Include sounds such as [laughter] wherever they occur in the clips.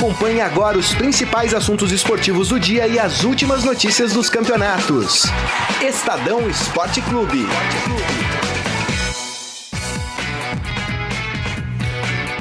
Acompanhe agora os principais assuntos esportivos do dia e as últimas notícias dos campeonatos. Estadão Esporte Clube.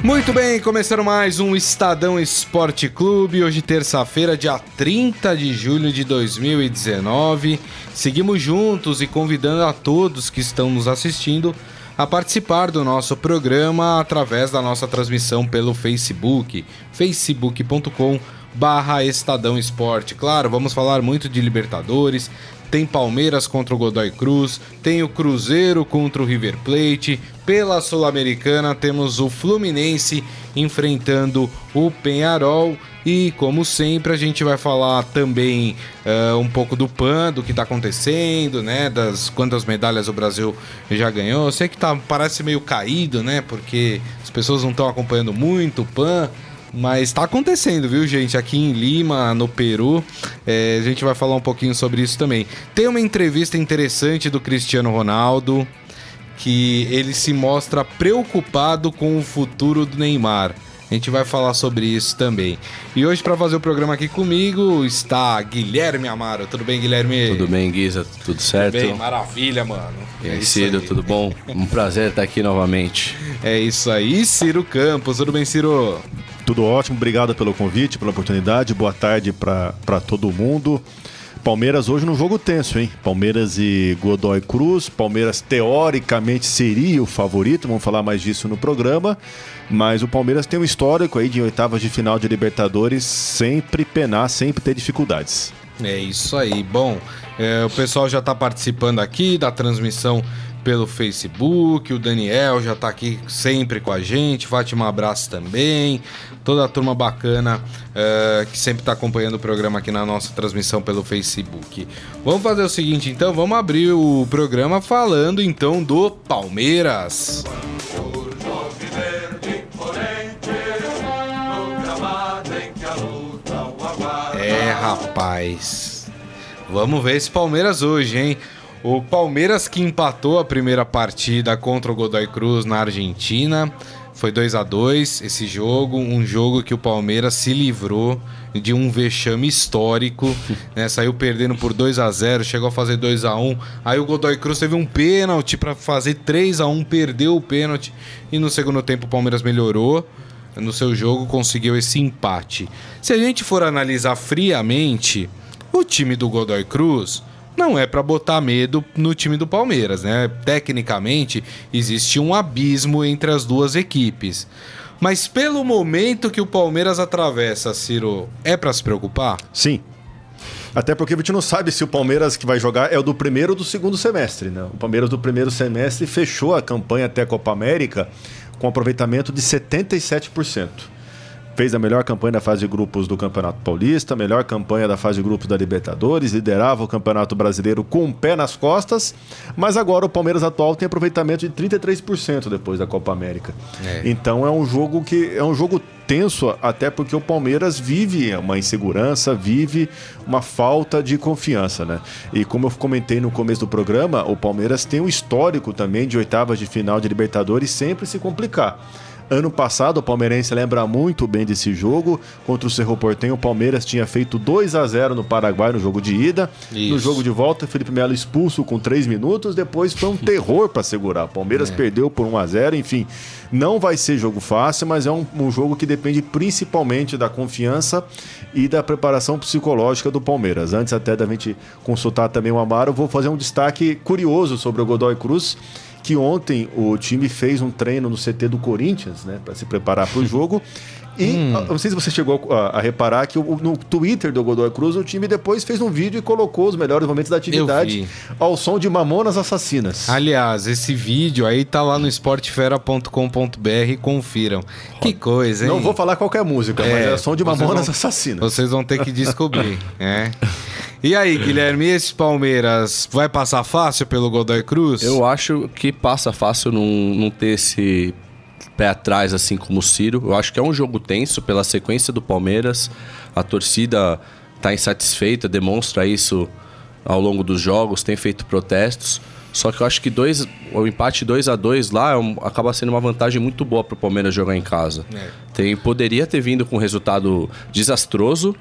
Muito bem, começando mais um Estadão Esporte Clube. Hoje, terça-feira, dia 30 de julho de 2019. Seguimos juntos e convidando a todos que estão nos assistindo a participar do nosso programa através da nossa transmissão pelo Facebook, facebook.com barra Estadão Esporte. Claro, vamos falar muito de Libertadores, tem Palmeiras contra o Godoy Cruz, tem o Cruzeiro contra o River Plate, pela Sul-Americana temos o Fluminense enfrentando o Penharol e como sempre a gente vai falar também uh, um pouco do PAN, do que está acontecendo, né, das quantas medalhas o Brasil já ganhou. Eu sei que tá parece meio caído, né, porque as pessoas não estão acompanhando muito o PAN. Mas está acontecendo, viu, gente? Aqui em Lima, no Peru. É, a gente vai falar um pouquinho sobre isso também. Tem uma entrevista interessante do Cristiano Ronaldo, que ele se mostra preocupado com o futuro do Neymar. A gente vai falar sobre isso também. E hoje, para fazer o programa aqui comigo, está Guilherme Amaro. Tudo bem, Guilherme? Tudo bem, Guisa? Tudo certo? Tudo bem, maravilha, mano. E aí, é Ciro, aí. tudo bom? Um prazer estar aqui novamente. É isso aí, Ciro Campos. Tudo bem, Ciro? Tudo ótimo, obrigado pelo convite, pela oportunidade. Boa tarde para todo mundo. Palmeiras hoje num jogo tenso, hein? Palmeiras e Godoy Cruz. Palmeiras teoricamente seria o favorito, vamos falar mais disso no programa. Mas o Palmeiras tem um histórico aí de oitavas de final de Libertadores sempre penar, sempre ter dificuldades. É isso aí. Bom, é, o pessoal já está participando aqui da transmissão pelo Facebook, o Daniel já está aqui sempre com a gente, Fátima Abraço também, toda a turma bacana uh, que sempre está acompanhando o programa aqui na nossa transmissão pelo Facebook. Vamos fazer o seguinte então, vamos abrir o programa falando então do Palmeiras. É, rapaz. Vamos ver esse Palmeiras hoje, hein? O Palmeiras que empatou a primeira partida contra o Godoy Cruz na Argentina. Foi 2 a 2 esse jogo, um jogo que o Palmeiras se livrou de um vexame histórico, [laughs] né? Saiu perdendo por 2 a 0, chegou a fazer 2 a 1. Aí o Godoy Cruz teve um pênalti para fazer 3 a 1, perdeu o pênalti e no segundo tempo o Palmeiras melhorou no seu jogo, conseguiu esse empate. Se a gente for analisar friamente, o time do Godoy Cruz não é para botar medo no time do Palmeiras, né? Tecnicamente, existe um abismo entre as duas equipes. Mas pelo momento que o Palmeiras atravessa, Ciro, é para se preocupar? Sim. Até porque a gente não sabe se o Palmeiras que vai jogar é o do primeiro ou do segundo semestre, né? O Palmeiras do primeiro semestre fechou a campanha até a Copa América com aproveitamento de 77% fez a melhor campanha da fase de grupos do Campeonato Paulista, melhor campanha da fase de grupos da Libertadores, liderava o Campeonato Brasileiro com um pé nas costas, mas agora o Palmeiras atual tem aproveitamento de 33% depois da Copa América. É. Então é um jogo que é um jogo tenso, até porque o Palmeiras vive uma insegurança, vive uma falta de confiança, né? E como eu comentei no começo do programa, o Palmeiras tem um histórico também de oitavas de final de Libertadores sempre se complicar. Ano passado, o palmeirense lembra muito bem desse jogo. Contra o Cerro Portenho, o Palmeiras tinha feito 2 a 0 no Paraguai no jogo de ida. Isso. No jogo de volta, Felipe Melo expulso com 3 minutos. Depois foi um [laughs] terror para segurar. O Palmeiras é. perdeu por 1 a 0 Enfim, não vai ser jogo fácil, mas é um, um jogo que depende principalmente da confiança e da preparação psicológica do Palmeiras. Antes até da gente consultar também o Amaro, vou fazer um destaque curioso sobre o Godoy Cruz que ontem o time fez um treino no CT do Corinthians, né, para se preparar para o jogo. E hum. não sei se você chegou a, a reparar que o, no Twitter do Godoy Cruz o time depois fez um vídeo e colocou os melhores momentos da atividade ao som de Mamonas Assassinas. Aliás, esse vídeo aí tá lá no esportefera.com.br, confiram. Que coisa, hein? Não vou falar qualquer música, é, mas é o som de Mamonas vão, Assassinas. Vocês vão ter que descobrir, [laughs] é. E aí, Guilherme, esse Palmeiras vai passar fácil pelo Godoy Cruz? Eu acho que passa fácil não, não ter esse pé atrás, assim como o Ciro. Eu acho que é um jogo tenso pela sequência do Palmeiras. A torcida está insatisfeita, demonstra isso ao longo dos jogos, tem feito protestos. Só que eu acho que dois, o empate 2 a 2 lá é um, acaba sendo uma vantagem muito boa para o Palmeiras jogar em casa. É. Tem, poderia ter vindo com um resultado desastroso,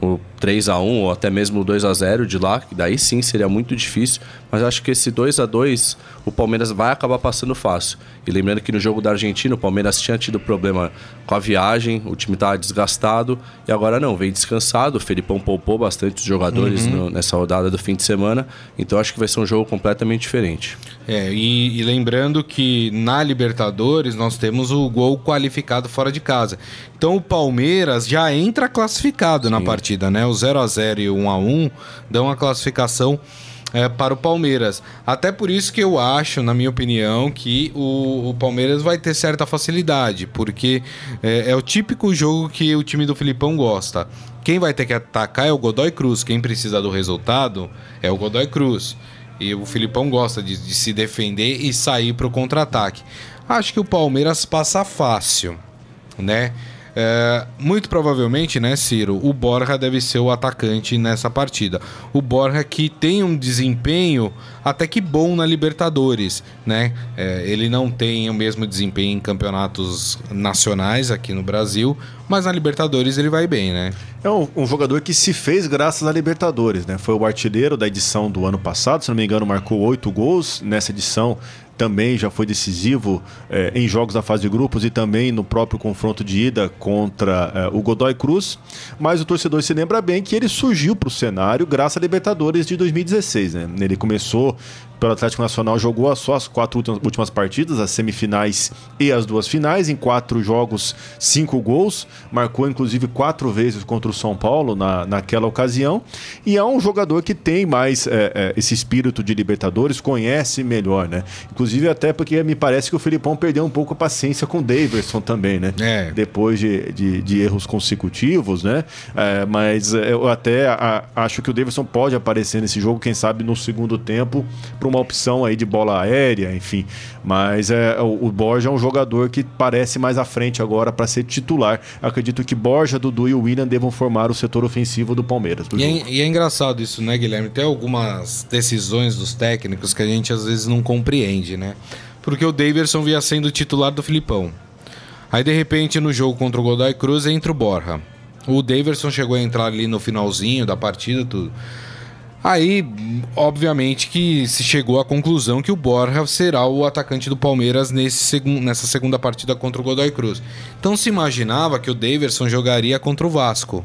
o 3 a 1 ou até mesmo o 2 a 0 de lá, que daí sim seria muito difícil, mas acho que esse 2 a 2 o Palmeiras vai acabar passando fácil. E lembrando que no jogo da Argentina o Palmeiras tinha tido problema com a viagem, o time estava desgastado e agora não, vem descansado. O Felipão poupou bastante os jogadores uhum. no, nessa rodada do fim de semana, então acho que vai ser um jogo completamente diferente. É, e, e, lembrando que na Libertadores nós temos o gol qualificado fora de casa. Então o Palmeiras já entra classificado Sim. na partida, né? O 0 a 0 e o 1 a 1 dão a classificação é, para o Palmeiras. Até por isso que eu acho, na minha opinião, que o, o Palmeiras vai ter certa facilidade, porque é, é, o típico jogo que o time do Filipão gosta. Quem vai ter que atacar é o Godoy Cruz. Quem precisa do resultado é o Godoy Cruz. E o Filipão gosta de, de se defender e sair para o contra-ataque. Acho que o Palmeiras passa fácil, né? É, muito provavelmente, né, Ciro, o Borja deve ser o atacante nessa partida. O Borja que tem um desempenho até que bom na Libertadores, né? É, ele não tem o mesmo desempenho em campeonatos nacionais aqui no Brasil, mas na Libertadores ele vai bem, né? É um, um, jogador que se fez graças à Libertadores, né? Foi o artilheiro da edição do ano passado, se não me engano, marcou oito gols nessa edição também já foi decisivo eh, em jogos da fase de grupos e também no próprio confronto de ida contra eh, o Godoy Cruz. Mas o torcedor se lembra bem que ele surgiu para o cenário graças à Libertadores de 2016. Né? Ele começou pelo Atlético Nacional jogou só as quatro últimas partidas, as semifinais e as duas finais, em quatro jogos, cinco gols, marcou inclusive quatro vezes contra o São Paulo na, naquela ocasião, e é um jogador que tem mais é, é, esse espírito de Libertadores, conhece melhor, né? Inclusive até porque me parece que o Filipão perdeu um pouco a paciência com o Daverson também, né? É. Depois de, de, de, erros consecutivos, né? É, mas eu até a, acho que o Daverson pode aparecer nesse jogo, quem sabe no segundo tempo, para uma opção aí de bola aérea, enfim. Mas é, o, o Borja é um jogador que parece mais à frente agora para ser titular. Acredito que Borja, Dudu e o William devam formar o setor ofensivo do Palmeiras. Do e, é, e, é, engraçado isso, né, Guilherme? Tem algumas decisões dos técnicos que a gente às vezes não compreende, né? Porque o Daverson via sendo titular do Filipão. Aí, de repente, no jogo contra o Godoy Cruz, entra o Borja. O Daverson chegou a entrar ali no finalzinho da partida, tudo. Aí, obviamente, que se chegou à conclusão que o Borja será o atacante do Palmeiras nesse nessa segunda partida contra o Godoy Cruz. Então se imaginava que o Daverson jogaria contra o Vasco.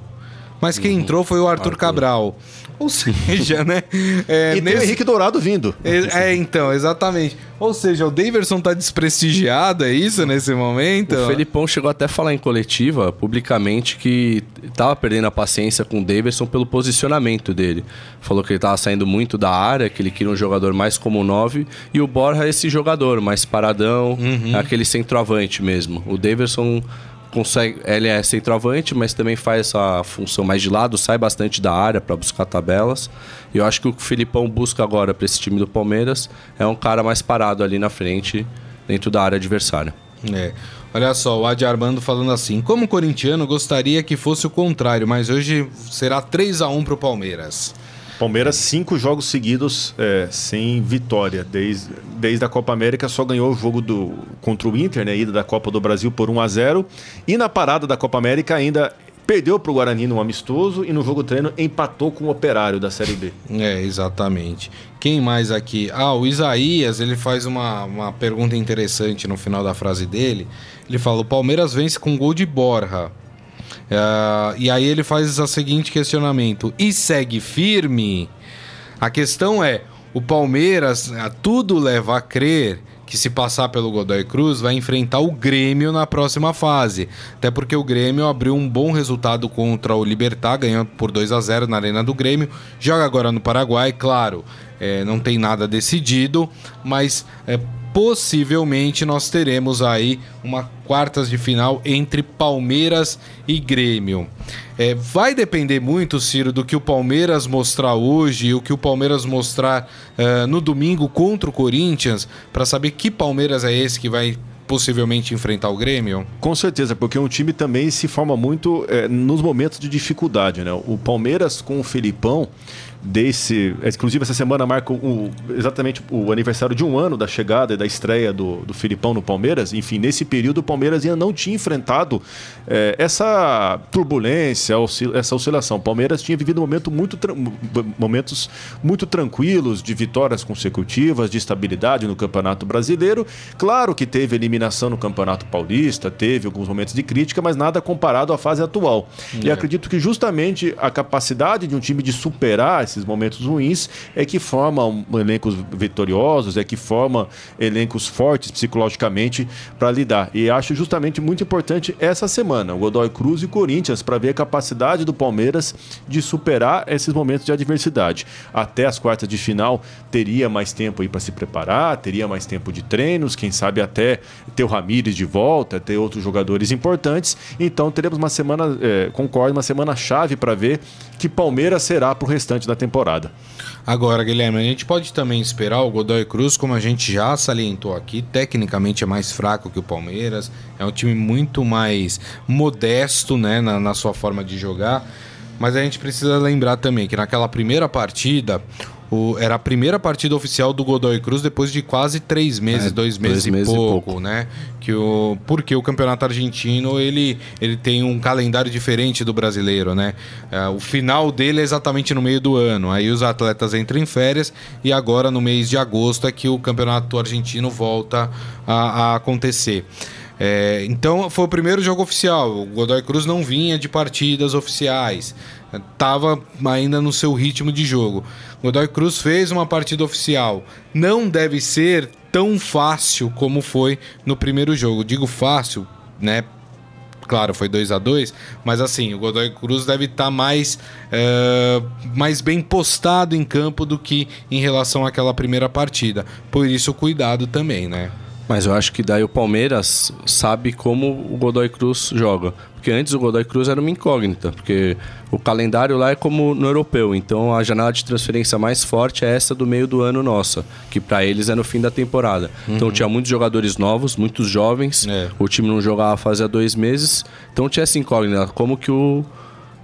Mas quem uhum. entrou foi o Arthur, Arthur. Cabral. Ou seja, né? É, e nesse... tem o Henrique Dourado vindo. É, é, então, exatamente. Ou seja, o Daverson tá desprestigiado, é isso nesse momento? O Felipão chegou até a falar em coletiva, publicamente, que tava perdendo a paciência com o Daverson pelo posicionamento dele. Falou que ele tava saindo muito da área, que ele queria um jogador mais como 9, e o Borja é esse jogador, mais paradão, uhum. aquele centroavante mesmo. O Daverson consegue, ele é centroavante, mas também faz essa função mais de lado, sai bastante da área para buscar tabelas. E eu acho que o que o Filipão busca agora para esse time do Palmeiras é um cara mais parado ali na frente, dentro da área adversária. É. Olha só, o Adi Armando falando assim: como corintiano, gostaria que fosse o contrário, mas hoje será 3 a 1 para o Palmeiras. Palmeiras, cinco jogos seguidos é, sem vitória. Desde, desde a Copa América só ganhou o jogo do, contra o Inter, né? Ida da Copa do Brasil por 1 a 0 E na parada da Copa América ainda perdeu para o Guarani no amistoso e no jogo treino empatou com o Operário da Série B. É, exatamente. Quem mais aqui? Ah, o Isaías, ele faz uma, uma pergunta interessante no final da frase dele. Ele fala: o Palmeiras vence com gol de Borja. Uh, e aí ele faz o seguinte questionamento: e segue firme? A questão é: o Palmeiras, ah, tudo leva a crer que se passar pelo Godoy Cruz vai enfrentar o Grêmio na próxima fase. Até porque o Grêmio abriu um bom resultado contra o Libertar, ganhando por 2 a 0 na Arena do Grêmio. Joga agora no Paraguai, claro, é, não tem nada decidido, mas é, possivelmente nós teremos aí uma quartas de final entre Palmeiras e Grêmio. É, vai depender muito, Ciro, do que o Palmeiras mostrar hoje e o que o Palmeiras mostrar uh, no domingo contra o Corinthians, para saber que Palmeiras é esse que vai possivelmente enfrentar o Grêmio? Com certeza, porque um time também se forma muito é, nos momentos de dificuldade. Né? O Palmeiras com o Felipão desse. Inclusive, essa semana marca o, exatamente o aniversário de um ano da chegada e da estreia do, do Filipão no Palmeiras. Enfim, nesse período o Palmeiras ainda não tinha enfrentado é, essa turbulência, essa oscilação. O Palmeiras tinha vivido um momento muito momentos muito tranquilos de vitórias consecutivas, de estabilidade no Campeonato Brasileiro. Claro que teve eliminação no Campeonato Paulista, teve alguns momentos de crítica, mas nada comparado à fase atual. É. E acredito que justamente a capacidade de um time de superar esses momentos ruins é que forma elencos vitoriosos, é que forma elencos fortes psicologicamente para lidar. E acho justamente muito importante essa semana, o Godoy Cruz e Corinthians, para ver a capacidade do Palmeiras de superar esses momentos de adversidade. Até as quartas de final teria mais tempo aí para se preparar, teria mais tempo de treinos, quem sabe até ter o Ramires de volta, ter outros jogadores importantes. Então teremos uma semana, é, concordo, uma semana chave para ver que Palmeiras será para o restante da temporada. Agora, Guilherme, a gente pode também esperar o Godoy Cruz, como a gente já salientou aqui, tecnicamente é mais fraco que o Palmeiras, é um time muito mais modesto né, na, na sua forma de jogar. Mas a gente precisa lembrar também que naquela primeira partida, o, era a primeira partida oficial do Godoy Cruz depois de quase três meses, é, dois meses, dois e, meses pouco, e pouco, né? Que o, porque o campeonato argentino ele, ele tem um calendário diferente do brasileiro, né? É, o final dele é exatamente no meio do ano. Aí os atletas entram em férias e agora no mês de agosto é que o campeonato argentino volta a, a acontecer. É, então foi o primeiro jogo oficial. O Godoy Cruz não vinha de partidas oficiais estava ainda no seu ritmo de jogo. Godoy Cruz fez uma partida oficial. Não deve ser tão fácil como foi no primeiro jogo. Digo fácil, né? Claro, foi 2 a 2 mas assim, o Godoy Cruz deve estar tá mais, uh, mais bem postado em campo do que em relação àquela primeira partida. Por isso, cuidado também, né? Mas eu acho que daí o Palmeiras sabe como o Godoy Cruz joga. Porque antes o Godoy Cruz era uma incógnita, porque o calendário lá é como no europeu, então a janela de transferência mais forte é essa do meio do ano nossa, que para eles é no fim da temporada. Uhum. Então tinha muitos jogadores novos, muitos jovens, é. o time não jogava fazia dois meses, então tinha essa incógnita, como que o,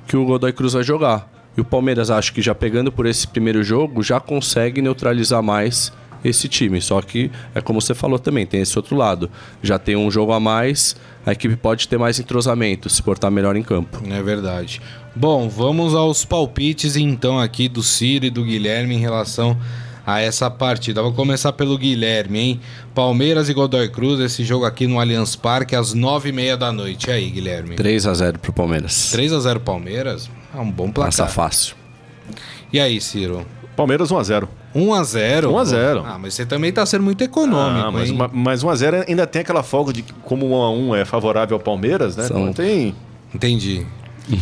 que o Godoy Cruz vai jogar. E o Palmeiras, acho que já pegando por esse primeiro jogo, já consegue neutralizar mais esse time. Só que é como você falou também, tem esse outro lado. Já tem um jogo a mais, a equipe pode ter mais entrosamento, se portar melhor em campo. É verdade. Bom, vamos aos palpites então aqui do Ciro e do Guilherme em relação a essa partida. Vou começar pelo Guilherme, hein? Palmeiras e Godoy Cruz, esse jogo aqui no Allianz Parque às nove e meia da noite. E aí, Guilherme? 3 a 0 pro Palmeiras. 3 a 0 Palmeiras? É um bom placar. Passa fácil. E aí, Ciro? Palmeiras 1 a 0 1 a 0 1 a 0 Ah, mas você também tá sendo muito econômico, ah, mas, mas 1 a 0 ainda tem aquela folga de como 1 a 1 é favorável ao Palmeiras, né? São... Então tem... Entendi.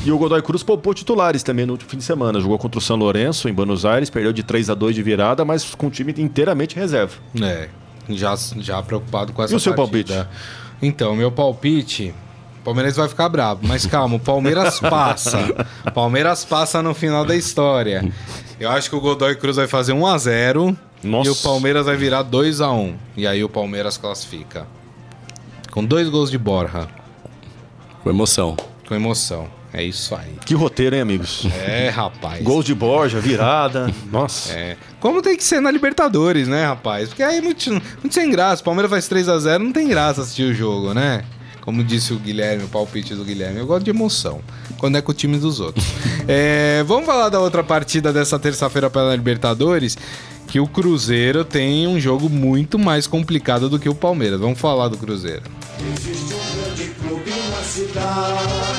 E o Godoy Cruz poupou titulares também no último fim de semana. Jogou contra o São Lourenço em Buenos Aires, perdeu de 3 a 2 de virada, mas com o time inteiramente reserva. É, já, já preocupado com essa E o seu partida. palpite? Então, meu palpite, Palmeiras vai ficar bravo, mas calma, o Palmeiras [laughs] passa. Palmeiras passa no final da história. Eu acho que o Godoy Cruz vai fazer 1 a 0 Nossa. e o Palmeiras vai virar 2 a 1 E aí o Palmeiras classifica. Com dois gols de Borja. Com emoção. Com emoção. É isso aí. Que roteiro, hein, amigos? É, rapaz. Gols de Borja, virada. Nossa. É. Como tem que ser na Libertadores, né, rapaz? Porque aí é muito, muito sem graça. O Palmeiras faz 3 a 0 não tem graça assistir o jogo, né? Como disse o Guilherme, o palpite do Guilherme, eu gosto de emoção. Quando é com o time dos outros. [laughs] é, vamos falar da outra partida dessa terça-feira pela Libertadores que o Cruzeiro tem um jogo muito mais complicado do que o Palmeiras. Vamos falar do Cruzeiro. Existe um grande clube na cidade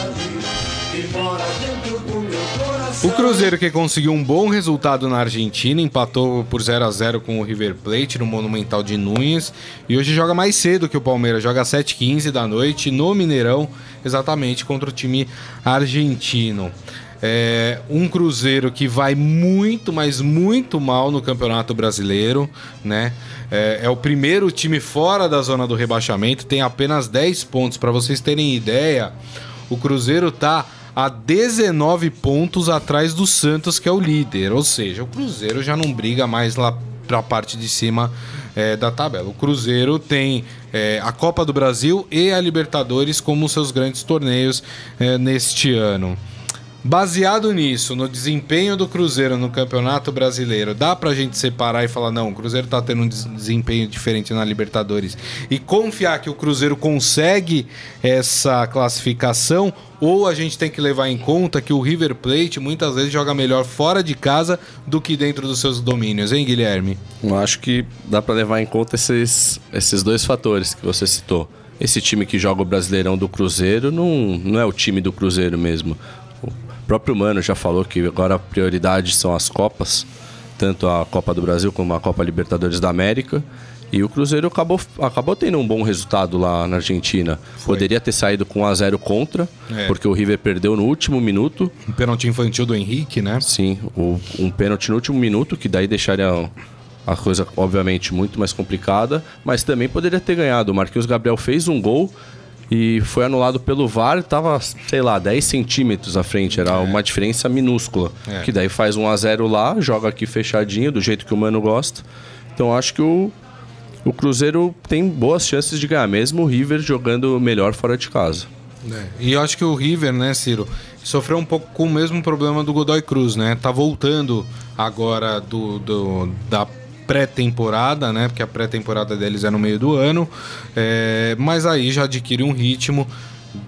o Cruzeiro que conseguiu um bom resultado na Argentina, empatou por 0 a 0 com o River Plate no Monumental de Nunes e hoje joga mais cedo que o Palmeiras, joga às 7h15 da noite no Mineirão, exatamente contra o time argentino. É um Cruzeiro que vai muito, mas muito mal no Campeonato Brasileiro, né? É, é o primeiro time fora da zona do rebaixamento, tem apenas 10 pontos. Para vocês terem ideia, o Cruzeiro tá a 19 pontos atrás do Santos, que é o líder. Ou seja, o Cruzeiro já não briga mais lá para a parte de cima é, da tabela. O Cruzeiro tem é, a Copa do Brasil e a Libertadores como seus grandes torneios é, neste ano. Baseado nisso, no desempenho do Cruzeiro no Campeonato Brasileiro, dá pra gente separar e falar: não, o Cruzeiro tá tendo um desempenho diferente na Libertadores e confiar que o Cruzeiro consegue essa classificação? Ou a gente tem que levar em conta que o River Plate muitas vezes joga melhor fora de casa do que dentro dos seus domínios, hein, Guilherme? Eu acho que dá para levar em conta esses, esses dois fatores que você citou. Esse time que joga o Brasileirão do Cruzeiro não, não é o time do Cruzeiro mesmo próprio Mano já falou que agora a prioridade são as Copas, tanto a Copa do Brasil como a Copa Libertadores da América. E o Cruzeiro acabou, acabou tendo um bom resultado lá na Argentina. Foi. Poderia ter saído com 1 a 0 contra, é. porque o River perdeu no último minuto. Um pênalti infantil do Henrique, né? Sim, o, um pênalti no último minuto, que daí deixaria a coisa, obviamente, muito mais complicada. Mas também poderia ter ganhado. O Marquinhos Gabriel fez um gol e foi anulado pelo VAR, tava, sei lá, 10 centímetros à frente, era é. uma diferença minúscula. É. Que daí faz 1 a 0 lá, joga aqui fechadinho, do jeito que o Mano gosta. Então acho que o, o Cruzeiro tem boas chances de ganhar, mesmo o River jogando melhor fora de casa. É. E eu acho que o River, né, Ciro, sofreu um pouco com o mesmo problema do Godoy Cruz, né? Tá voltando agora do, do da pré-temporada, né? Porque a pré-temporada deles é no meio do ano. É, mas aí já adquire um ritmo.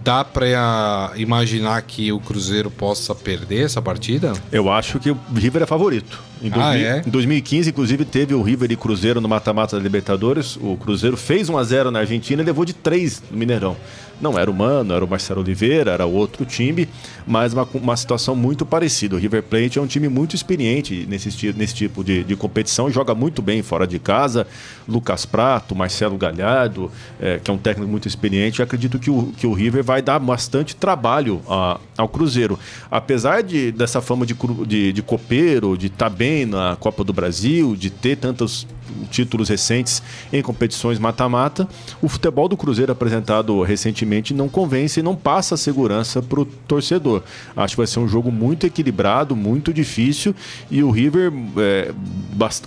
Dá para imaginar que o Cruzeiro possa perder essa partida? Eu acho que o River é favorito. Em, ah, é? em 2015, inclusive, teve o River e Cruzeiro no mata-mata da Libertadores. O Cruzeiro fez 1 a 0 na Argentina e levou de 3 no Mineirão. Não era o Mano, era o Marcelo Oliveira, era outro time, mas uma, uma situação muito parecida. O River Plate é um time muito experiente nesse, nesse tipo de, de competição, joga muito bem fora de casa. Lucas Prato, Marcelo Galhardo, é, que é um técnico muito experiente. Eu acredito que o, que o River vai dar bastante trabalho a, ao Cruzeiro. Apesar de, dessa fama de, de, de copeiro, de estar tá bem na Copa do Brasil, de ter tantos títulos recentes em competições mata-mata, o futebol do Cruzeiro apresentado recentemente não convence e não passa segurança para o torcedor. Acho que vai ser um jogo muito equilibrado, muito difícil e o River é,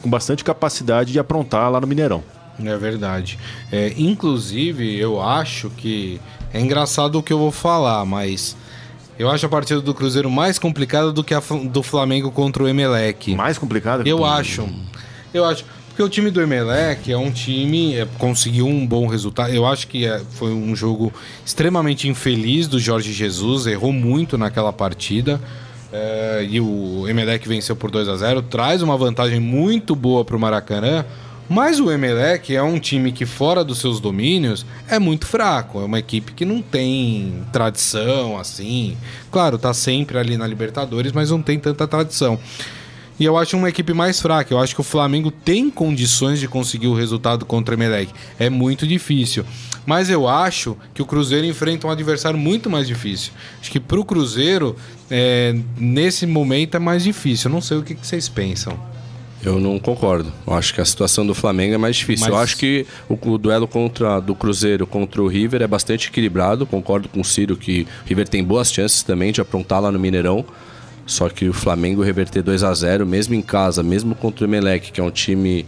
com bastante capacidade de aprontar lá no Mineirão. É verdade. É, inclusive, eu acho que. É engraçado o que eu vou falar, mas. Eu acho a partida do Cruzeiro mais complicada do que a do Flamengo contra o Emelec. Mais complicada? Eu acho. Eu acho. Porque o time do Emelec é um time, é, conseguiu um bom resultado. Eu acho que é, foi um jogo extremamente infeliz do Jorge Jesus, errou muito naquela partida. É, e o Emelec venceu por 2 a 0 traz uma vantagem muito boa para o Maracanã. Mas o Emelec é um time que, fora dos seus domínios, é muito fraco. É uma equipe que não tem tradição assim. Claro, tá sempre ali na Libertadores, mas não tem tanta tradição. E eu acho uma equipe mais fraca. Eu acho que o Flamengo tem condições de conseguir o resultado contra o Emelec. É muito difícil. Mas eu acho que o Cruzeiro enfrenta um adversário muito mais difícil. Acho que para o Cruzeiro, é, nesse momento, é mais difícil. Eu não sei o que, que vocês pensam. Eu não concordo. Eu acho que a situação do Flamengo é mais difícil. Mas... Eu acho que o, o, duelo contra do Cruzeiro contra o River é bastante equilibrado. Concordo com o Ciro que o River tem boas chances também de aprontar lá no Mineirão. Só que o Flamengo reverter 2 a 0 mesmo em casa, mesmo contra o Emelec, que é um time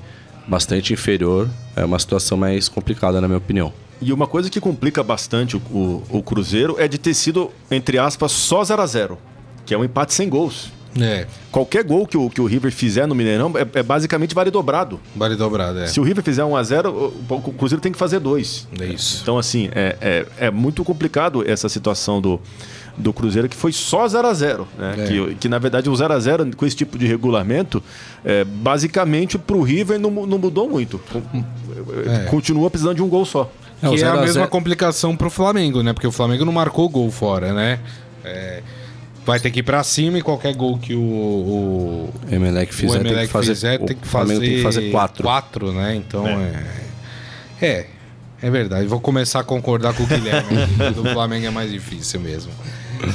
bastante inferior, é uma situação mais complicada, na minha opinião. E uma coisa que complica bastante o, o, o Cruzeiro é de ter sido, entre aspas, só 0 a 0 que é um empate sem gols. É. Qualquer gol que o, que o River fizer no Mineirão é, é basicamente vale dobrado. Vale dobrado, é. Se o River fizer 1 a 0 o, o Cruzeiro tem que fazer dois. É isso. Então, assim, é, é, é muito complicado essa situação do, do Cruzeiro, que foi só 0 a 0 né? É. Que, que na verdade o 0 a 0 com esse tipo de regulamento, é, basicamente para o River não, não mudou muito. É. Continua precisando de um gol só. É, que é a mesma complicação para o Flamengo, né? Porque o Flamengo não marcou gol fora, né? É, vai ter que ir para cima e qualquer gol que o, o Emelec fizer, o Emelec tem que fazer, fizer, tem que fazer, tem que fazer quatro. quatro, né? Então é. é. é. É verdade, vou começar a concordar com o Guilherme. do Flamengo é mais difícil mesmo.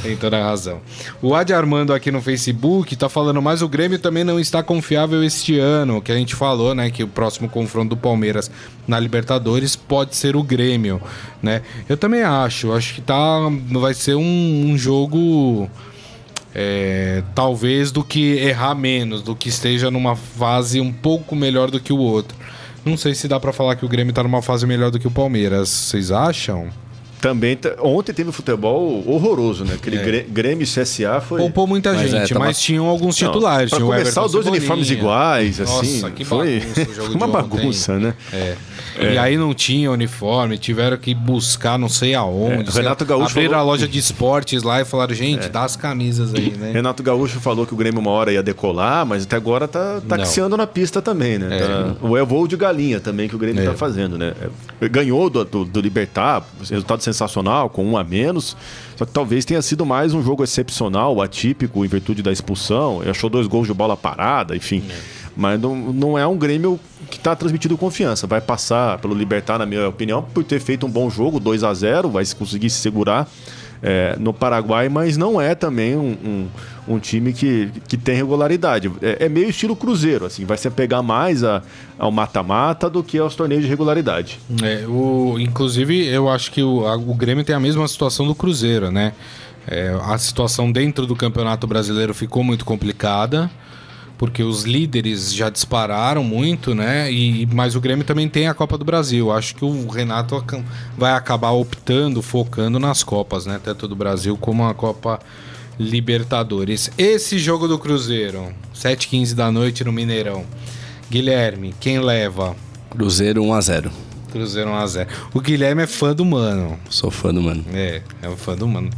Tem toda a razão. O Adi Armando aqui no Facebook tá falando, mas o Grêmio também não está confiável este ano. Que a gente falou, né? Que o próximo confronto do Palmeiras na Libertadores pode ser o Grêmio, né? Eu também acho. Acho que tá, vai ser um, um jogo. É, talvez do que errar menos, do que esteja numa fase um pouco melhor do que o outro. Não sei se dá para falar que o Grêmio tá numa fase melhor do que o Palmeiras. Vocês acham? Também. Ontem teve futebol horroroso, né? Aquele É. Grê- Grêmio e CSA foi. Poupou muita Mas gente, é, tava- mas tinham alguns Não, titulares. Pra tinha o começar, Everton os dois Cebolinha. uniformes iguais, assim. Nossa, que foi bagunça o [laughs] jogo de uma ontem. bagunça, né? É. E aí não tinha uniforme, tiveram que buscar não sei aonde. É, Renato Gaúcho Abriram falou- a loja de esportes lá e falaram, gente, dá as camisas aí, né? Renato Gaúcho falou que o Grêmio uma hora ia decolar, mas até agora tá taxiando na pista também, né? Tá- o é voo de galinha também que o Grêmio É. tá fazendo, né? É, Ganhou do, do, do Libertar, resultado sensacional, com um a menos. Só que talvez tenha sido mais um jogo excepcional, atípico, em virtude da expulsão. Ele achou dois gols de bola parada, enfim. Mas não, não é um Grêmio que está transmitindo confiança. Vai passar pelo Libertar, na minha opinião, por ter feito um bom jogo, 2 a 0 vai se conseguir se segurar é, no Paraguai, mas não é também um, um, um time que, que tem regularidade. É, é meio estilo Cruzeiro, assim, vai se apegar mais a, ao mata-mata do que aos torneios de regularidade. É, o, inclusive, eu acho que o, a- o Grêmio tem a mesma situação do Cruzeiro, né? É, a situação dentro do Campeonato Brasileiro ficou muito complicada, porque os líderes já dispararam muito, né? E, mas o Grêmio também tem a Copa do Brasil. Acho que o Renato vai acabar optando, focando nas Copas, né? Tanto do Brasil como a Copa Libertadores. Esse jogo do Cruzeiro, 7h15 da noite no Mineirão. Guilherme, quem leva? Cruzeiro 1x0. Cruzeiro 1x0. O Guilherme é fã do Mano. Sou fã do mano. É, é um fã do Mano.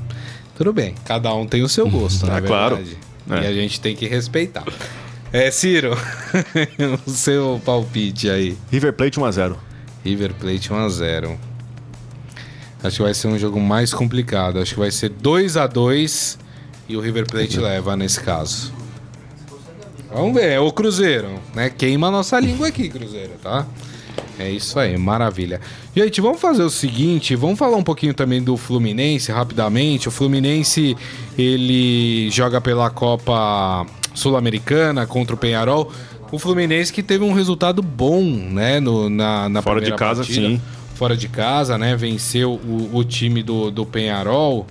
Tudo bem, cada um tem o seu gosto, na Ah, claro. verdade. É. E a gente tem que respeitar. É, Ciro, [laughs] o seu palpite aí. River Plate 1x0. River Plate 1x0. Acho que vai ser um jogo mais complicado. Acho que vai ser 2x2 e o River Plate leva nesse caso. Vamos ver, é o Cruzeiro, né? Queima a nossa língua aqui, Cruzeiro, tá? É isso aí, maravilha. Gente, vamos fazer o seguinte, vamos falar um pouquinho também do Fluminense rapidamente. O Fluminense, ele joga pela Copa Sul-Americana contra o Penharol. O Fluminense que teve um resultado bom, né, no, na, na Fora de casa, partida. sim. Fora de casa, né, venceu o, o time do, do Penharol.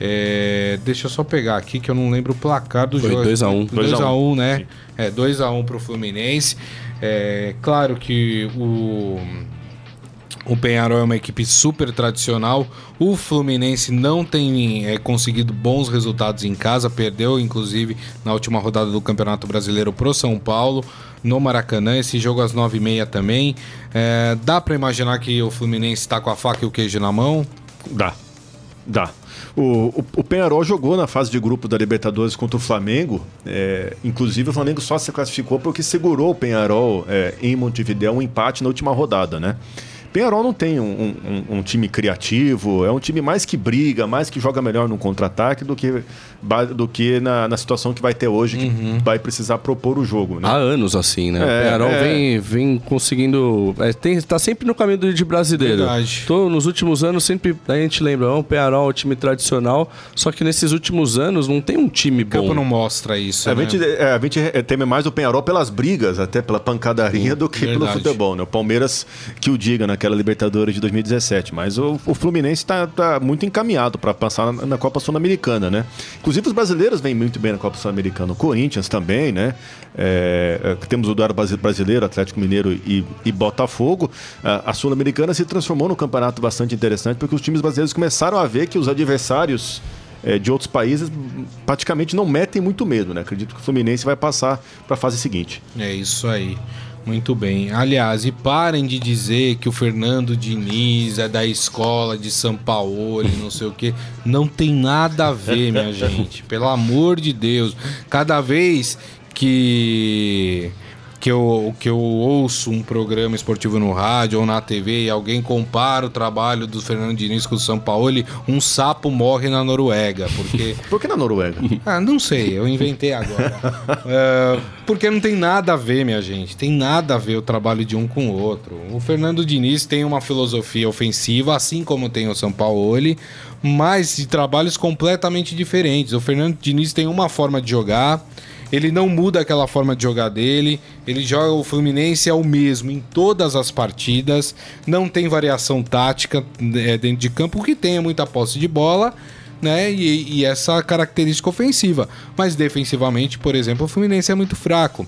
É, deixa eu só pegar aqui que eu não lembro o placar do Foi jogo. 2 a 1. 2x1, né? É, 2x1 pro Fluminense. É, claro que o, o Penharol é uma equipe super tradicional. O Fluminense não tem é, conseguido bons resultados em casa. Perdeu, inclusive, na última rodada do Campeonato Brasileiro pro São Paulo, no Maracanã. Esse jogo às 9h30 também. É, dá para imaginar que o Fluminense está com a faca e o queijo na mão? Dá. Dá. O, o, o Penharol jogou na fase de grupo da Libertadores contra o Flamengo. é, inclusive, o Flamengo só se classificou porque segurou o Penharol é, em Montevideo um empate na última rodada, né? Penharol não tem um, um- um time criativo, é um time mais que briga, mais que joga melhor no contra-ataque do que, do que na, na situação que vai ter hoje, que vai precisar propor o jogo, né? Há anos assim, né? É, o Penharol é. vem, vem conseguindo. É, tem, tá sempre no caminho do- de brasileiro. Verdade. Tô, nos últimos anos, sempre a gente lembra, o Penharol é um time tradicional. Só que nesses últimos anos não tem um time O campo bom. não mostra isso. É, a, né? gente, é, a gente é, teme mais o Penharol pelas brigas, até pela pancadaria, do que pelo verdade. futebol. Né? O Palmeiras que o diga naquela Libertadores de 2017. Mas o, o Fluminense está muito encaminhado para passar na, na Copa Sul-Americana, né? Inclusive os brasileiros vêm muito bem na Copa Sul-Americana. O Corinthians também, né? É, é, temos o brasi- brasileiro, Atlético Mineiro e, e Botafogo. A, a Sul-Americana se transformou num campeonato bastante interessante porque os times brasileiros começaram a ver que os adversários é, de outros países praticamente não metem muito medo, né? Acredito que o Fluminense vai passar para a fase seguinte. É isso aí. Muito bem. Aliás, e parem de dizer que o Fernando Diniz é da escola de São Paulo e não sei o quê. Não tem nada a ver, minha [laughs] gente. Pelo amor de Deus. Cada vez que que eu, que eu ouço um programa esportivo no rádio ou na TV e alguém compara o trabalho do Fernando Diniz com o São Paulo, um sapo morre na Noruega, porque [laughs] Por que na Noruega? ah, não sei, eu inventei agora. [laughs] É, porque não tem nada a ver, minha gente. Tem nada a ver o trabalho de um com o outro. O Fernando Diniz tem uma filosofia ofensiva, assim como tem o São Paulo, mas de trabalhos completamente diferentes. O Fernando Diniz tem uma forma de jogar. Ele não muda aquela forma de jogar dele. Ele joga o Fluminense é o mesmo em todas as partidas. Não tem variação tática é, dentro de campo, que é muita posse de bola né? E, e essa característica ofensiva. Mas defensivamente, por exemplo, o Fluminense é muito fraco.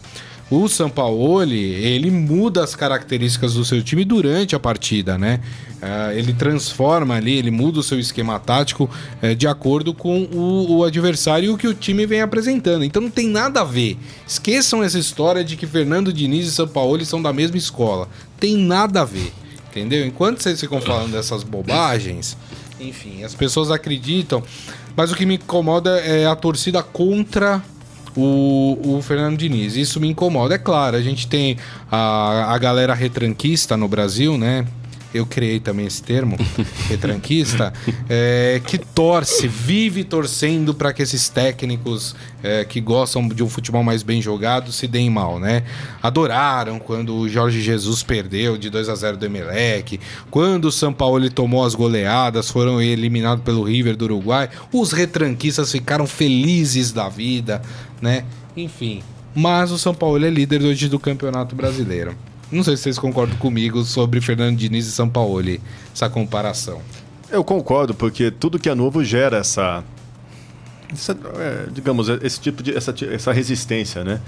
O Sampaoli, ele muda as características do seu time durante a partida, né? Uh, ele transforma ali, ele muda o seu esquema tático uh, de acordo com o, o, adversário e o que o time vem apresentando. Então não tem nada a ver. Esqueçam essa história de que Fernando Diniz e Sampaoli são da mesma escola. Tem nada a ver, entendeu? Enquanto vocês ficam falando dessas bobagens, enfim, as pessoas acreditam. Mas o que me incomoda é a torcida contra o, o Fernando Diniz. Isso me incomoda. É claro, a gente tem a, a galera retranquista no Brasil, né? Eu criei também esse termo, [laughs] retranquista, é, que torce, vive torcendo para que esses técnicos é, que gostam de um futebol mais bem jogado se deem mal, né? Adoraram quando o Jorge Jesus perdeu de 2 a 0 do Emelec, quando o São Paulo tomou as goleadas, foram eliminados pelo River do Uruguai, os retranquistas ficaram felizes da vida, né? Enfim, mas o São Paulo é líder hoje do Campeonato Brasileiro. Não sei se vocês concordam comigo sobre Fernando Diniz e São Paulo, essa comparação. Eu concordo, porque tudo que é novo gera essa, essa é, digamos, esse tipo de essa, essa resistência, né?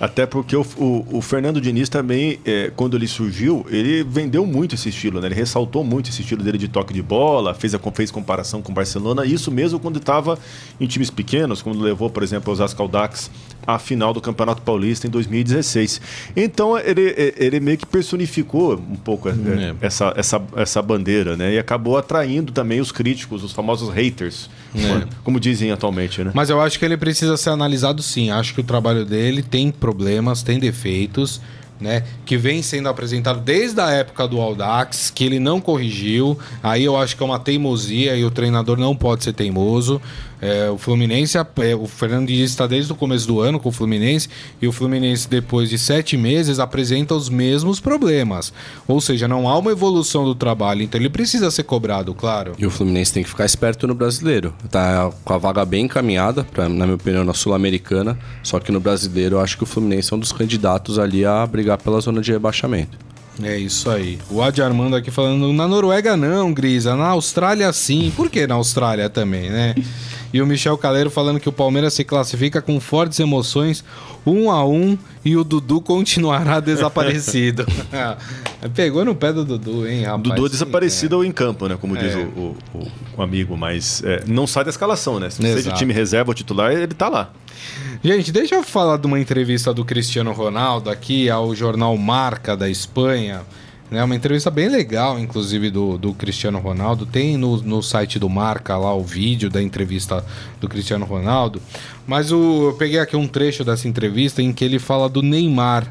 Até porque o, o, o Fernando Diniz também, é, quando ele surgiu, ele vendeu muito esse estilo, né? Ele ressaltou muito esse estilo dele de toque de bola, fez, a, fez comparação com o Barcelona, isso mesmo quando estava em times pequenos, quando levou, por exemplo, os Ascaldax à final do Campeonato Paulista em 2016. Então ele, ele meio que personificou um pouco é. é. essa, essa, essa bandeira, né? E acabou atraindo também os críticos, os famosos haters, é. como dizem atualmente, né? Mas eu acho que ele precisa ser analisado sim. Acho que o trabalho dele tem problemas, tem defeitos, né? Que vem sendo apresentado desde a época do Aldax, que ele não corrigiu. Aí eu acho que é uma teimosia e o treinador não pode ser teimoso. É, o Fluminense, é, o Fernando Diniz está desde o começo do ano com o Fluminense e o Fluminense, depois de sete meses, apresenta os mesmos problemas. Ou seja, não há uma evolução do trabalho, então ele precisa ser cobrado, claro. E o Fluminense tem que ficar esperto no brasileiro. Tá com a vaga bem encaminhada, pra, na minha opinião, na Sul-Americana. Só que no brasileiro eu acho que o Fluminense é um dos candidatos ali a brigar pela zona de rebaixamento. É isso aí. O Adi Armando aqui falando, na Noruega não, Grisa, na Austrália sim. Por que na Austrália também, né? E o Michel Caleiro falando que o Palmeiras se classifica com fortes emoções, um a um, e o Dudu continuará [laughs] desaparecido. [laughs] Pegou no pé do Dudu, hein, rapaz? Dudu desaparecido é. em campo, né? Como é. diz o, o, o, o, amigo, mas é, não sai da escalação, né? Se seja o time reserva ou titular, ele tá lá. Gente, deixa eu falar de uma entrevista do Cristiano Ronaldo aqui ao jornal Marca da Espanha. É uma entrevista bem legal, inclusive, do, do Cristiano Ronaldo. Tem no, no site do Marca lá o vídeo da entrevista do Cristiano Ronaldo. Mas o, eu peguei aqui um trecho dessa entrevista em que ele fala do Neymar.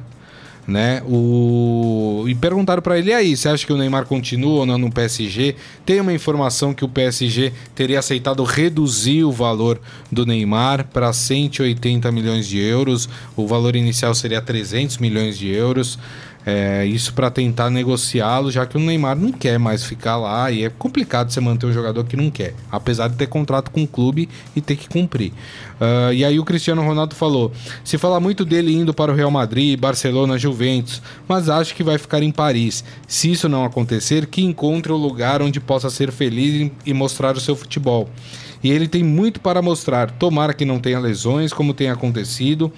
Né? O... E perguntaram para ele aí, você acha que o Neymar continua ou não no PSG? Tem uma informação que o PSG teria aceitado reduzir o valor do Neymar para 180 milhões de euros. O valor inicial seria 300 milhões de euros. É, isso para tentar negociá-lo, já que o Neymar não quer mais ficar lá e é complicado você manter um jogador que não quer, apesar de ter contrato com o clube e ter que cumprir. Uh, e aí o Cristiano Ronaldo falou: se fala muito dele indo para o Real Madrid, Barcelona, Juventus, mas acho que vai ficar em Paris. Se isso não acontecer, que encontre o um lugar onde possa ser feliz e mostrar o seu futebol. E ele tem muito para mostrar. Tomara que não tenha lesões, como tem acontecido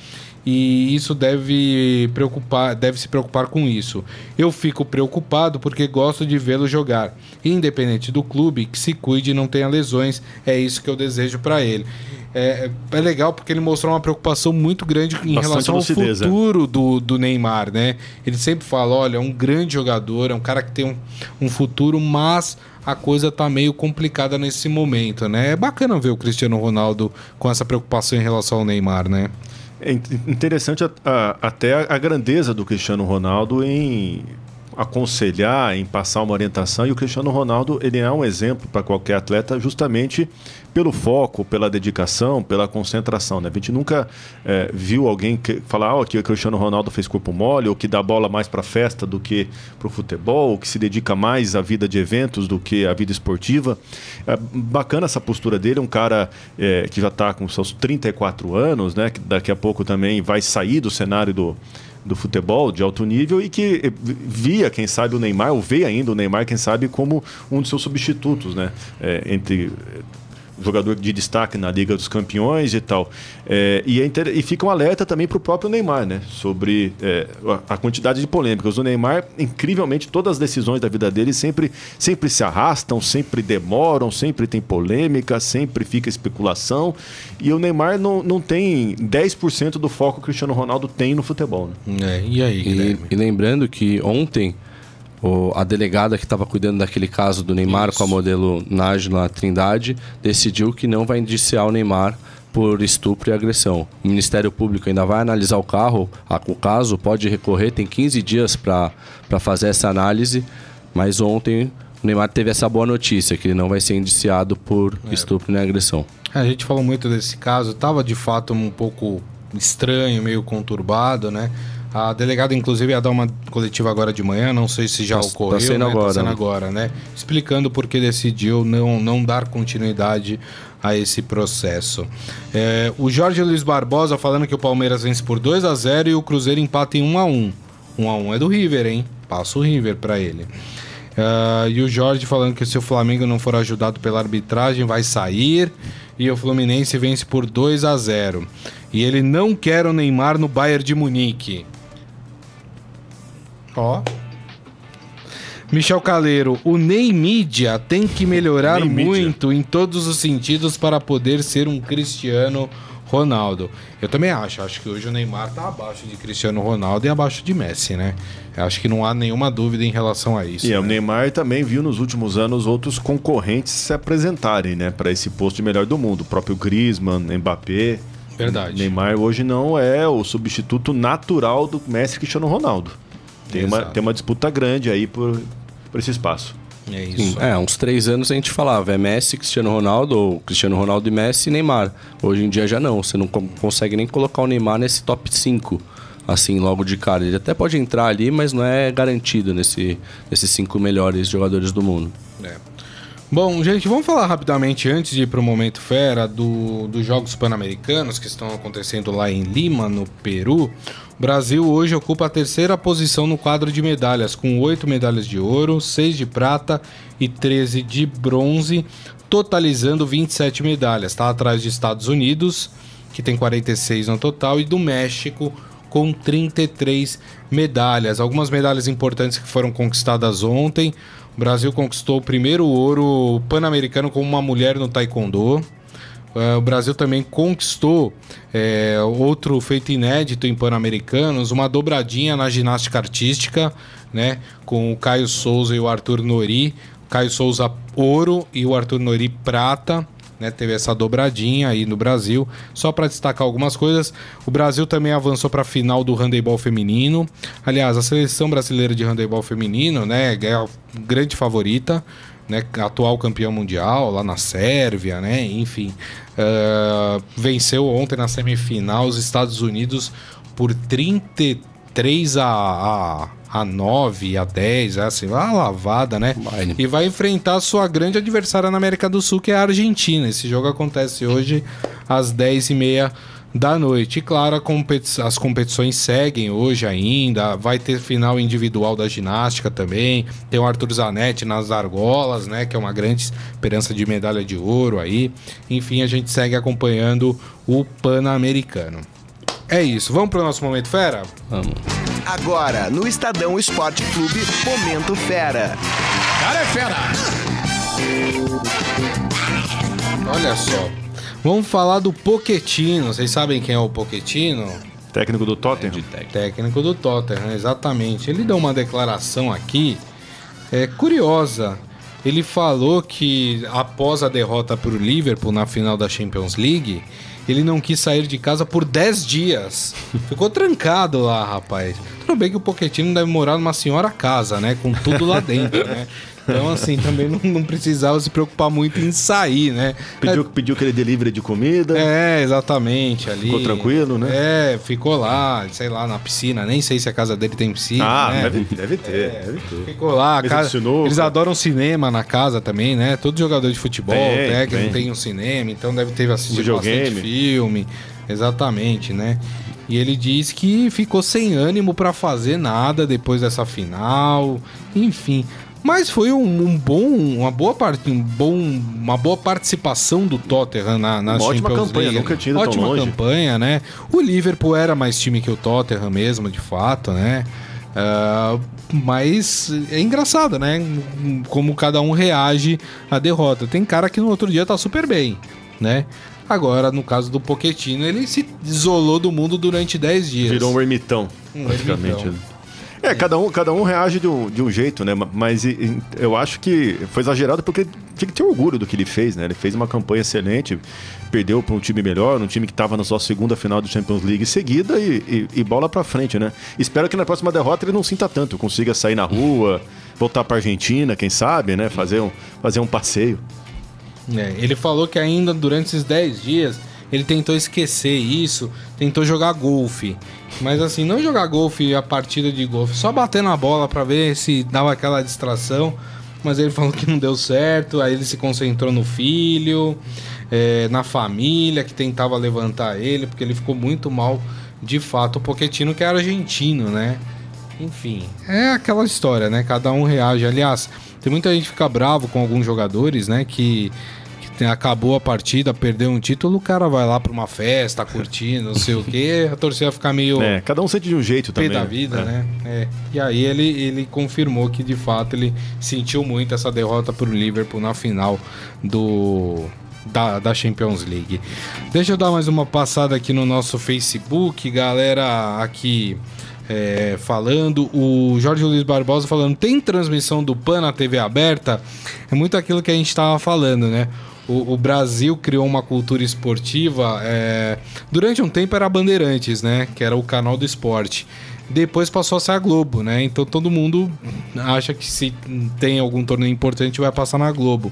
e isso deve preocupar, deve se preocupar com isso. Eu fico preocupado porque gosto de vê-lo jogar, independente do clube, que se cuide e não tenha lesões. É isso que eu desejo para ele. É, é, legal porque ele mostrou uma preocupação muito grande em Bastante relação ao lucidez, futuro é. do, do Neymar, né? Ele sempre fala, olha, é um grande jogador, é um cara que tem um, um futuro, mas a coisa tá meio complicada nesse momento, né? É bacana ver o Cristiano Ronaldo com essa preocupação em relação ao Neymar, né? É interessante a, a, até a grandeza do Cristiano Ronaldo em aconselhar, em passar uma orientação. E o Cristiano Ronaldo ele é um exemplo para qualquer atleta, justamente pelo foco, pela dedicação, pela concentração. Né? A gente nunca é, viu alguém que, falar oh, que o Cristiano Ronaldo fez corpo mole, ou que dá bola mais para festa do que para o futebol, ou que se dedica mais à vida de eventos do que à vida esportiva. É bacana essa postura dele, um cara é, que já está com seus 34 anos, né? que daqui a pouco também vai sair do cenário do do futebol de alto nível e que via, quem sabe, o Neymar, ou vê ainda o Neymar, quem sabe, como um dos seus substitutos, né? É, entre jogador de destaque na Liga dos Campeões e tal. É, e, é inter... e fica um alerta também para o próprio Neymar, né? Sobre é, a quantidade de polêmicas. O Neymar, incrivelmente, todas as decisões da vida dele sempre, sempre se arrastam, sempre demoram, sempre tem polêmica, sempre fica especulação. E o Neymar não, não tem 10% do foco que o Cristiano Ronaldo tem no futebol. Né? É, e aí, e, e lembrando que ontem o, a delegada que estava cuidando daquele caso do Neymar Isso. com a modelo Nájila Trindade decidiu que não vai indiciar o Neymar por estupro e agressão. O Ministério Público ainda vai analisar o carro, a, o caso, pode recorrer, tem 15 dias para fazer essa análise, mas ontem o Neymar teve essa boa notícia, que ele não vai ser indiciado por é. estupro e agressão. A gente falou muito desse caso, estava de fato um pouco estranho, meio conturbado, né? A delegada, inclusive, ia dar uma coletiva agora de manhã, não sei se já tá, ocorreu. Está sendo, né? agora, tá sendo agora, né? Explicando por que decidiu não, não dar continuidade a esse processo. É, o Jorge Luiz Barbosa falando que o Palmeiras vence por 2 a 0 e o Cruzeiro empata em 1 a 1 1 a 1 é do River, hein? Passa o River para ele. Uh, e o Jorge falando que se o Flamengo não for ajudado pela arbitragem, vai sair. E o Fluminense vence por 2 a 0 E ele não quer o Neymar no Bayern de Munique. Ó. Michel Caleiro, o Ney Mídia tem que melhorar Ney muito Mídia. em todos os sentidos para poder ser um Cristiano Ronaldo. Eu também acho, acho que hoje o Neymar está abaixo de Cristiano Ronaldo e abaixo de Messi, né? Eu acho que não há nenhuma dúvida em relação a isso. E né? o Neymar também viu nos últimos anos outros concorrentes se apresentarem, né, para esse posto de melhor do mundo, o próprio Griezmann, Mbappé. Verdade. Neymar hoje não é o substituto natural do Messi e Cristiano Ronaldo. Tem uma, tem uma disputa grande aí por, por esse espaço. É isso. Sim, é, uns três anos a gente falava, é Messi, Cristiano Ronaldo, ou Cristiano Ronaldo e Messi e Neymar. Hoje em dia já não, você não consegue nem colocar o Neymar nesse top 5, assim, logo de cara. Ele até pode entrar ali, mas não é garantido nesse, nesses cinco melhores jogadores do mundo. É. Bom, gente, vamos falar rapidamente, antes de ir para o Momento Fera, do, dos Jogos Pan-Americanos que estão acontecendo lá em Lima, no Peru. Brasil hoje ocupa a terceira posição no quadro de medalhas, com oito medalhas de ouro, seis de prata e 13 de bronze, totalizando 27 medalhas. Está atrás dos Estados Unidos, que tem 46 no total, e do México, com 33 medalhas. Algumas medalhas importantes que foram conquistadas ontem. O Brasil conquistou o primeiro ouro pan-americano com uma mulher no taekwondo. Uh, o Brasil também conquistou é, outro feito inédito em Pan-Americanos, uma dobradinha na ginástica artística, né? Com o Caio Souza e o Arthur Nori. Caio Souza ouro e o Arthur Nori prata. Né, teve essa dobradinha aí no Brasil. Só para destacar algumas coisas, o Brasil também avançou para a final do handebol feminino. Aliás, a seleção brasileira de handebol feminino, né, é a grande favorita né, atual campeão mundial lá na Sérvia, né, enfim, uh, venceu ontem na semifinal os Estados Unidos por 33 a, a, a 9, a 10, é assim, uma lavada, né? Vai. E vai enfrentar sua grande adversária na América do Sul, que é a Argentina. Esse jogo acontece hoje às 10h30 da noite. E claro, competi as competições seguem hoje ainda. Vai ter final individual da ginástica também. Tem o Arthur Zanetti nas argolas, né? Que é uma grande esperança de medalha de ouro aí. Enfim, a gente segue acompanhando o Pan-Americano. É isso. Vamos para o nosso Momento Fera? Vamos. Agora, no Estadão Esporte Clube, Momento Fera. Cara é fera! Olha só. Vamos falar do Poquetino. Vocês sabem quem é o Poquetino? Técnico do Tottenham. É, técnico do Tottenham, exatamente. Ele deu uma declaração aqui é, curiosa. Ele falou que após a derrota para o Liverpool na final da Champions League, ele não quis sair de casa por 10 dias. [laughs] Ficou trancado lá, rapaz. Tudo bem que o Poquetino deve morar numa senhora casa, né? Com tudo lá dentro, né? [laughs] Então, assim, também não, não, precisava se preocupar muito em sair, né? Pediu, é, pediu aquele delivery de comida. É, exatamente. Ali, ficou tranquilo, né? É, ficou lá, sei lá, na piscina. Nem sei se a casa dele tem piscina. Ah, né? deve, deve, ter, é, deve ter. Ficou lá. Casa, eles adoram cinema na casa também, né? Todo jogador de futebol, bem, técnico, bem. tem um cinema, então deve ter assistido bastante filme. Exatamente, né? E ele diz que ficou sem ânimo para fazer nada depois dessa final. Enfim, Mas foi um, um bom, uma boa parte, um bom, uma boa participação do Tottenham na, na uma Champions ótima campanha, League. nunca tinha ido ótima tão longe. campanha, né? O Liverpool era mais time que o Tottenham mesmo, de fato, né? Ah, mas é engraçado, né? Como cada um reage à derrota. Tem cara que no outro dia tá super bem, né? Agora, no caso do Pochettino, ele se isolou do mundo durante 10 dias. Virou um ermitão, Um praticamente. ermitão. É, cada um, cada um reage de um, de um jeito, né? Mas e- eu acho que foi exagerado porque tinha que ter orgulho do que ele fez, né? Ele fez uma campanha excelente, perdeu para um time melhor, um time que estava na sua segunda final do Champions League seguida e, e- e bola pra frente, né? Espero que na próxima derrota ele não sinta tanto, consiga sair na rua, voltar pra Argentina, quem sabe, né? Fazer um, fazer um passeio. É, ele falou que ainda durante esses 10 dias ele tentou esquecer isso, tentou jogar golfe. Mas assim, não jogar golfe a partida de golfe, só bater na bola pra ver se dava aquela distração. Mas ele falou que não deu certo, aí ele se concentrou no filho, é, na família que tentava levantar ele, porque ele ficou muito mal de fato. O Pochettino que era argentino, né? Enfim, é aquela história, né? Cada um reage. Aliás, tem muita gente que fica bravo com alguns jogadores, né? Que, acabou a partida, perdeu um título, o cara vai lá pra uma festa, curtindo, não sei o quê, [laughs] a torcida fica meio É, cada um sente de um jeito também. da vida, É. né? É. E aí ele, ele confirmou que de fato ele sentiu muito essa derrota pro Liverpool na final do da, da Champions League. Deixa eu dar mais uma passada aqui no nosso Facebook, galera aqui é, falando, o Jorge Luiz Barbosa falando, tem transmissão do PAN na TV aberta? É muito aquilo que a gente estava falando, né? O, o Brasil criou uma cultura esportiva. é, durante um tempo era a Bandeirantes, né? Que era o canal do esporte. Depois passou a ser a Globo, né? Então todo mundo acha que se tem algum torneio importante vai passar na Globo.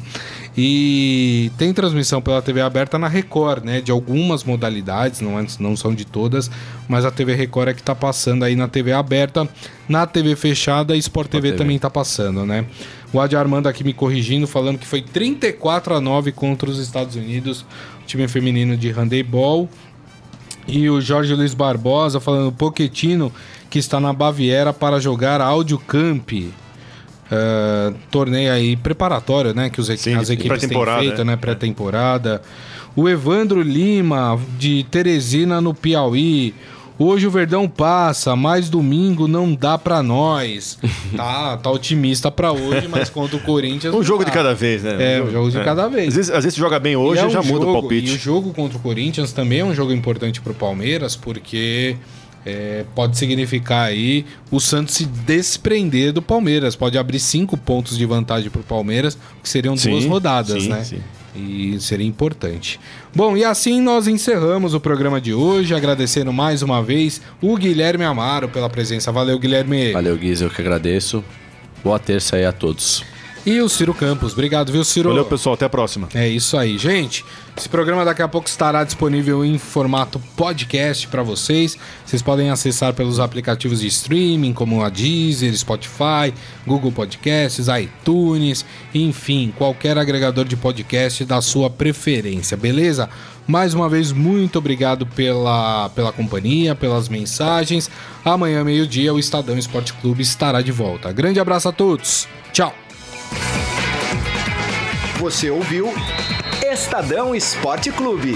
E tem transmissão pela TV aberta na Record, né? De algumas modalidades, não, é- não são de todas, mas a TV Record é que tá passando aí na TV aberta. Na TV fechada, a Sport TV, TV. também tá passando, né? O Adi Armando aqui me corrigindo, falando que foi 34 a 9 contra os Estados Unidos, o time feminino de handebol. E o Jorge Luiz Barbosa falando Poquetino que está na Baviera para jogar Áudio Camp. É, torneio aí preparatório, né? Que os Sim, as equipes têm feito, é. né? Pré-temporada. O Evandro Lima, de Teresina, no Piauí. Hoje o Verdão passa, mas domingo não dá pra nós. [laughs] Tá, tá otimista pra hoje, mas contra o Corinthians. Um jogo dá. de cada vez, né? É, um jogo de cada vez. Às vezes, às vezes se joga bem hoje, E é um já muda jogo- o E o palpite. jogo contra o Corinthians também é um jogo importante pro Palmeiras, porque é, pode significar aí o Santos se desprender do Palmeiras. Pode abrir cinco pontos de vantagem pro Palmeiras, que seriam Sim, duas rodadas, sim, né? sim. E seria importante. Bom, e assim nós encerramos o programa de hoje, agradecendo mais uma vez o Guilherme Amaro pela presença. Valeu, Guilherme. Valeu, Guiz, eu que agradeço. Boa terça aí a todos. E o Ciro Campos. Obrigado, viu, Ciro? Valeu, pessoal. Até a próxima. É isso aí, gente. Esse programa daqui a pouco estará disponível em formato podcast para vocês. Vocês podem acessar pelos aplicativos de streaming, como a Deezer, Spotify, Google Podcasts, iTunes, enfim, qualquer agregador de podcast da sua preferência, beleza? Mais uma vez, muito obrigado pela, pela companhia, pelas mensagens. Amanhã, meio-dia, o Estadão Esporte Clube estará de volta. Grande abraço a todos. Tchau. Você ouviu Estadão Esporte Clube.